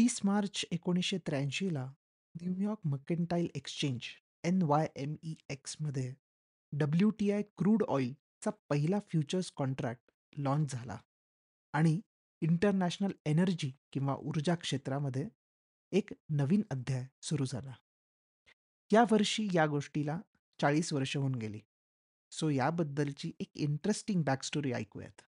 तीस मार्च 1983 ला New York mercantile exchange N Y M E एक्समध्ये W T I crude ऑइलचा पहिला फ्युचर्स कॉन्ट्रॅक्ट लॉन्च झाला आणि इंटरनॅशनल एनर्जी किंवा ऊर्जा क्षेत्रामध्ये एक नवीन अध्याय सुरू झाला. या वर्षी या गोष्टीला 40 वर्ष होऊन गेली. सो याबद्दलची एक इंटरेस्टिंग बॅकस्टोरी ऐकूयात.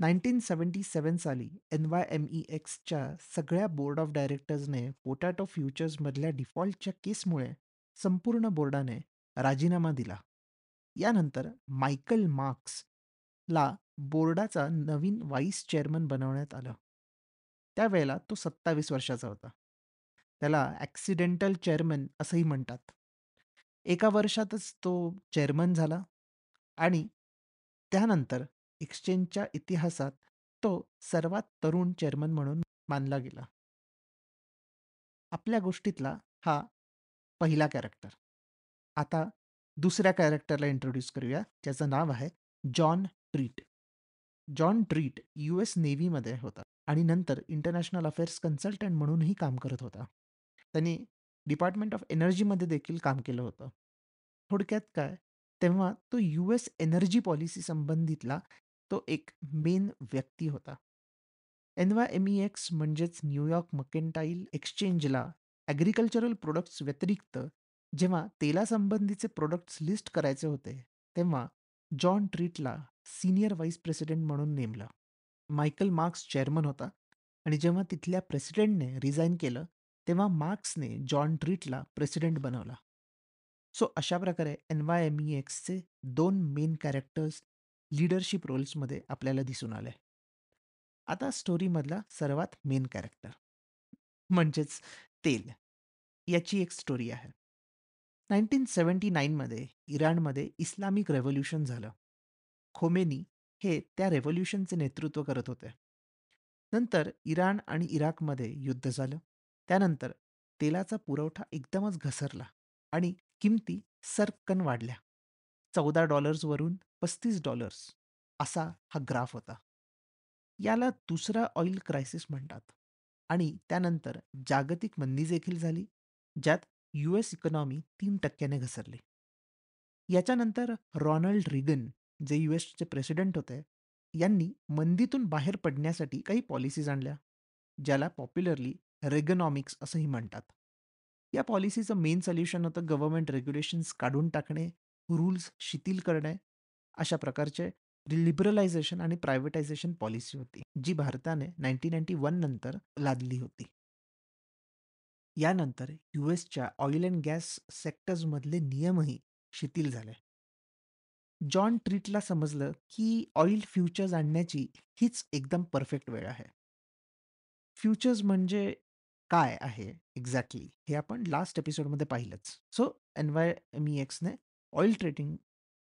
1977 साली एन-वाय-एम-ई-एक्सच्या सगळ्या बोर्ड ऑफ डायरेक्टर्सने पोटॅटो फ्युचर्समधल्या डिफॉल्टच्या केसमुळे संपूर्ण बोर्डाने राजीनामा दिला. यानंतर मायकल मार्क्सला बोर्डाचा नवीन व्हाईस चेअरमन बनवण्यात आलं. त्यावेळेला तो 27 वर्षाचा होता. त्याला ॲक्सिडेंटल चेअरमन असंही म्हणतात. एका वर्षातच तो चेअरमन झाला आणि त्यानंतर एक्सचेंजच्या इतिहासात तो सर्वात तरुण चेअरमन म्हणून मानला गेला. आपल्या गोष्टीतला हा पहिला कॅरेक्टर. आता दुसऱ्या कॅरेक्टरला इंट्रोड्यूस करूया. ज्याचं नाव आहे John Treat. John Treat U S नेव्हीमध्ये होता आणि नंतर इंटरनॅशनल अफेअर्स कन्सल्टंट म्हणूनही काम करत होता. त्यांनी डिपार्टमेंट ऑफ एनर्जीमध्ये देखील काम केलं होतं. थोडक्यात काय, तेव्हा तो यू-एस एनर्जी पॉलिसी संबंधितला तो एक मेन व्यक्ती होता. N Y M E X म्हणजेच न्यूयॉर्क मकेंटाईल एक्सचेंजला ॲग्रिकल्चरल प्रोडक्ट्स व्यतिरिक्त जेव्हा तेलासंबंधीचे प्रोडक्ट्स लिस्ट करायचे होते, तेव्हा जॉन ट्रीटला सिनियर व्हाईस प्रेसिडेंट म्हणून नेमलं. मायकल मार्क्स चेअरमन होता आणि जेव्हा तिथल्या प्रेसिडेंटने रिझाईन केलं, तेव्हा मार्क्सने जॉन ट्रीटला प्रेसिडेंट बनवला. सो अशा प्रकारे एन-वाय-एम-ई-एक्सचे दोन मेन कॅरेक्टर्स लीडरशिप रोल्समध्ये आपल्याला दिसून आले. आता स्टोरीमधला सर्वात मेन कॅरेक्टर म्हणजेच तेल. याची एक स्टोरी आहे. 1979 मध्ये इराणमध्ये इस्लामिक रेव्होल्यूशन झालं. खोमेनी हे त्या रेव्होल्युशनचे नेतृत्व करत होते. नंतर इराण आणि इराकमध्ये युद्ध झालं. त्यानंतर तेलाचा पुरवठा एकदमच घसरला आणि किमती सर्रकन वाढल्या. $14 पस्तीस डॉलर्स असा हा ग्राफ होता. याला दुसरा ऑइल क्रायसिस म्हणतात आणि त्यानंतर जागतिक मंदी देखील झाली, ज्यात यू-एस इकॉनॉमी तीन टक्क्याने घसरली. याच्यानंतर रॉनल्ड रिगन जे यूएसचे प्रेसिडेंट होते, यांनी मंदीतून बाहेर पडण्यासाठी काही पॉलिसीज आणल्या, ज्याला पॉप्युलरली रेगनॉमिक्स असंही म्हणतात. या पॉलिसीचं मेन सोल्युशन होतं गव्हर्नमेंट रेग्युलेशन्स काढून टाकणे, रूल्स शिथिल करणे अशा प्रकारचे लिबरलायझेशन आणि प्रायव्हेटायझेशन पॉलिसी होती, जी भारताने 1991 नंतर लादली होती. यानंतर यूएसच्या ऑइल अँड गॅस सेक्टर्समधले नियमही शिथिल झाले. जॉन ट्रीटला समजलं की ऑइल फ्युचर्स आणण्याची हीच एकदम परफेक्ट वेळ आहे. फ्युचर्स म्हणजे काय आहे एक्झॅक्टली हे आपण लास्ट एपिसोडमध्ये पाहिलंच. सो एन-वाय-एम-ई-एक्सने ऑइल ट्रेडिंग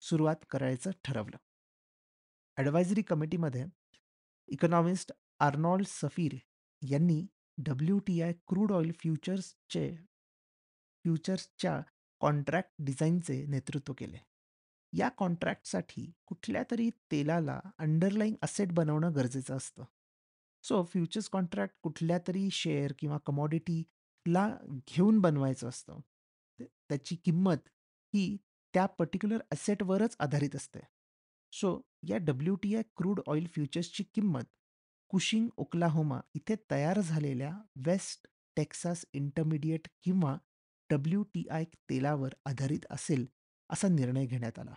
सुरुवात करायचं ठरवलं. ॲडवायझरी कमिटीमध्ये इकॉनॉमिस्ट आर्नॉल्ड सफीर यांनी W T I crude oil फ्युचर्सचे फ्युचर्सच्या कॉन्ट्रॅक्ट डिझाईनचे नेतृत्व केले. या कॉन्ट्रॅक्टसाठी कुठल्यातरी तेलाला अंडरलाईंग असेट बनवणं गरजेचं असतं. सो फ्युचर्स कॉन्ट्रॅक्ट कुठल्यातरी शेअर किंवा कमॉडिटीला घेऊन बनवायचं असतं. त्याची किंमत ही त्या पर्टिक्युलर असेटवरच आधारित असते. सो या डब्ल्यू-टी-आय क्रूड ऑइल फ्युचर्सची किंमत कुशिंग, ओक्लाहोमा इथे तयार झालेल्या वेस्ट टेक्सास इंटरमिडिएट किंवा डब्ल्यू-टी-आय तेलावर आधारित असेल, असा निर्णय घेण्यात आला.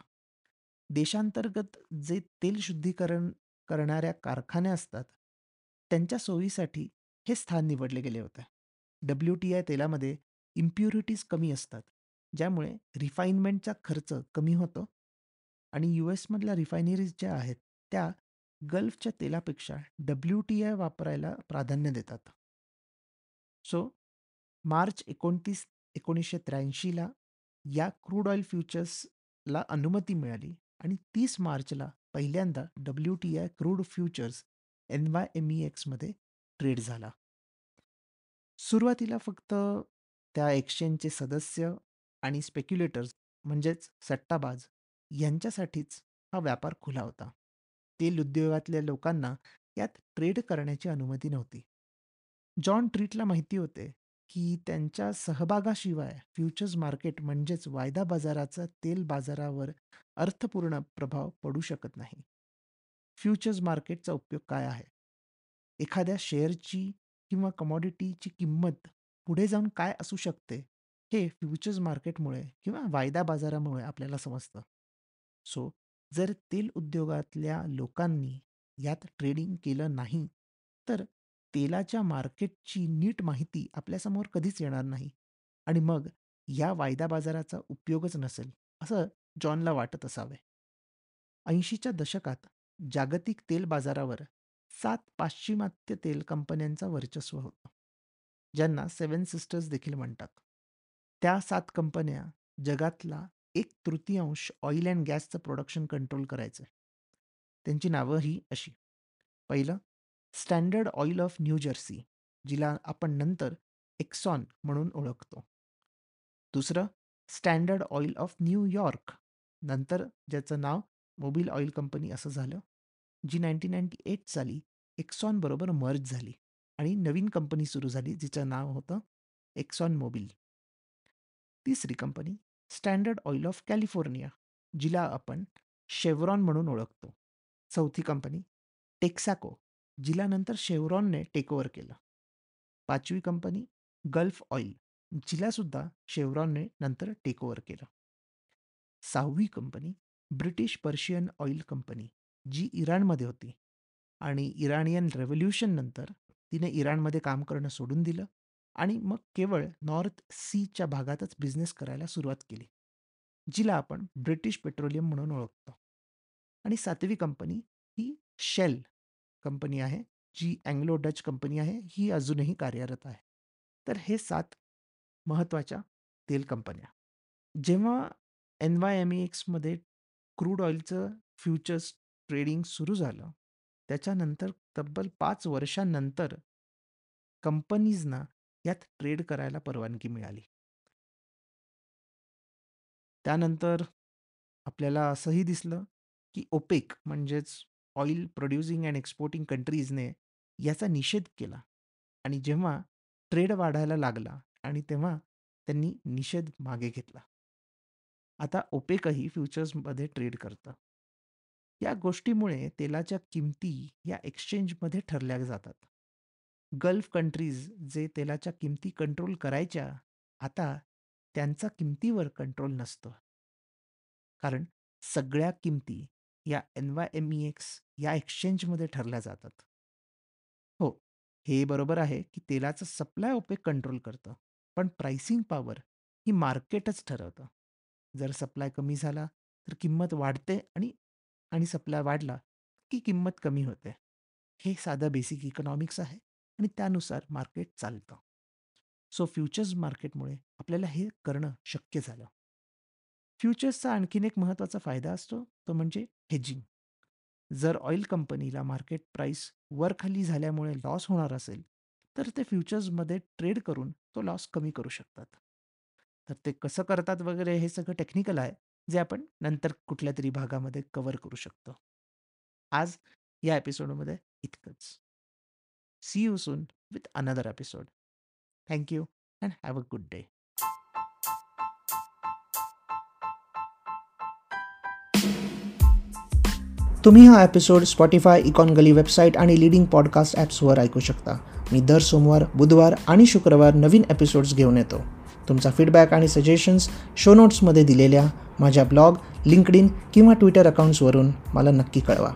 देशांतर्गत जे तेल शुद्धीकरण करणाऱ्या कारखाने असतात, त्यांच्या सोयीसाठी हे स्थान निवडले गेले होते. डब्ल्यू-टी-आय तेलामध्ये इम्प्युरिटीज कमी असतात, ज्यामुळे रिफाईनमेंटचा खर्च कमी होतो आणि यूएसमधल्या रिफायनरीज ज्या आहेत, त्या गल्फच्या तेलापेक्षा डब्ल्यू-टी-आय वापरायला प्राधान्य देतात. सो मार्च 29, 1983ला या क्रूड ऑइल फ्युचर्सला अनुमती मिळाली आणि तीस मार्चला पहिल्यांदा W T I crude futures एन-वाय-एम-ई-एक्समध्ये trade झाला. सुरुवातीला फक्त त्या एक्सचेंजचे सदस्य आणि स्पेक्युलेटर्स म्हणजेच सट्टाबाज यांच्यासाठीच हा व्यापार खुला होता. तेल उद्योगातल्या लोकांना यात ट्रेड करण्याची अनुमती नव्हती. जॉन ट्रीटला माहिती होते, की त्यांच्या सहभागाशिवाय फ्युचर्स मार्केट म्हणजेच वायदा बाजाराचा तेल बाजारावर अर्थपूर्ण प्रभाव पडू शकत नाही. फ्युचर्स मार्केटचा उपयोग काय आहे? एखाद्या शेअरची किंवा कमॉडिटीची किंमत पुढे जाऊन काय असू शकते, हे फ्युचर्स मार्केटमुळे किंवा वायदा बाजारामुळे आपल्याला समजतं. सो जर तेल उद्योगातल्या लोकांनी यात ट्रेडिंग केलं नाही, तर तेलाच्या मार्केटची नीट माहिती आपल्यासमोर कधीच येणार नाही आणि मग या वायदा बाजाराचा उपयोगच नसेल, असं जॉनला वाटत असावे. 80च्या दशकात जागतिक तेल बाजारावर 7 पाश्चिमात्य तेल कंपन्यांचा वर्चस्व होतं, ज्यांना सेव्हन सिस्टर्स देखील म्हणतात. त्या 7 कंपन्या जगातला एक तृतीयांश ऑइल अँड गॅसचं प्रोडक्शन कंट्रोल करायचं त्यांची नावं ही अशी. पहिलं standard oil of New Jersey, जिला आपण नंतर एक्सॉन म्हणून ओळखतो. दुसरं स्टँडर्ड ऑइल ऑफ न्यूयॉर्क, नंतर ज्याचं नाव मोबिल ऑइल कंपनी असं झालं, जी 1998 साली एक्सॉन बरोबर मर्ज झाली आणि नवीन कंपनी सुरू झाली, जिचं नाव होतं एक्सॉन मोबिल. तिसरी कंपनी स्टँडर्ड ऑइल ऑफ कॅलिफोर्निया, जिला आपण शेव्हरॉन म्हणून ओळखतो. चौथी कंपनी टेक्साको, जिला नंतर शेव्हरॉनने टेकओव्हर केलं. पाचवी कंपनी गल्फ ऑइल, जिला सुद्धा शेव्हरॉनने नंतर टेकओव्हर केलं. सहावी कंपनी ब्रिटिश पर्शियन ऑइल कंपनी, जी इराणमध्ये होती आणि इराणियन रेव्होल्युशननंतर तिने इराणमध्ये काम करणं सोडून दिलं आणि मग केवळ नॉर्थ सीच्या भागातच बिझनेस करायला सुरुवात केली, जिला आपण ब्रिटिश पेट्रोलियम म्हणून ओळखतो. आणि सातवी कंपनी ही शेल कंपनी आहे, जी अँग्लो डच कंपनी आहे. ही अजूनही कार्यरत आहे. तर हे सात महत्त्वाच्या तेल कंपन्या. जेव्हा एन-वाय-एम-ई-एक्समध्ये क्रूड ऑइलचं फ्युचर्स ट्रेडिंग सुरू झालं, त्याच्यानंतर तब्बल पाच वर्षांनंतर कंपनीजना यात ट्रेड करायला परवानगी मिळाली. त्यानंतर आपल्याला असंही दिसलं, की ओपेक म्हणजेच ऑइल प्रोड्युसिंग अँड एक्सपोर्टिंग कंट्रीजने याचा निषेध केला आणि जेव्हा ट्रेड वाढायला लागला आणि तेव्हा त्यांनी निषेध मागे घेतला. आता ओपेकही फ्युचर्समध्ये ट्रेड करतं. या गोष्टीमुळे तेलाच्या किमती या एक्सचेंजमध्ये ठरल्या जातात. गल्फ कंट्रीज जे तेलाच्या किमती कंट्रोल करायच्या, आता त्यांचा किमतीवर कंट्रोल नसतो. कारण सगळ्या किमती या एन-वाय-एम-ई-एक्स या एक्सचेंजमध्ये ठरल्या जातात. हो, हे बरोबर आहे, की तेलाचा सप्लाय ओपेक कंट्रोल करतं. पण प्राइसिंग पॉवर ही मार्केटच ठरवतं. जर सप्लाय कमी झाला, तर किंमत वाढते आणि आणि सप्लाय वाढला, की किंमत कमी होते. हे साधं बेसिक इकॉनॉमिक्स आहे आणि त्यानुसार मार्केट चालतं. सो फ्युचर्स मार्केटमुळे आपल्याला हे करणं शक्य झालं. फ्युचर्सचा आणखीन एक महत्त्वाचा फायदा असतो, तो म्हणजे हेजिंग. जर ऑइल कंपनीला मार्केट प्राईस वर-खाली झाल्यामुळे लॉस होणार असेल, तर ते फ्युचर्समध्ये ट्रेड करून तो लॉस कमी करू शकतात. तर ते कसं करतात वगैरे हे सगळं टेक्निकल आहे, जे आपण नंतर कुठल्या तरी भागामध्ये कव्हर करू शकतो. आज या एपिसोडमध्ये इतकंच. See you soon with another episode. Thank you and have a good day. तुम्ही हा episode Spotify Econ Gali website आणि लिडिंग पॉडकास्ट ॲप्सवर ऐकू शकता मी दर सोमवार बुधवार आणि शुक्रवार नवीन एपिसोड्स घेऊन येतो तुमचा फीडबॅक आणि सजेशन्स शो नोट्समध्ये दिलेल्या माझ्या ब्लॉग लिंकडिन किंवा ट्विटर अकाउंट्सवरून मला नक्की कळवा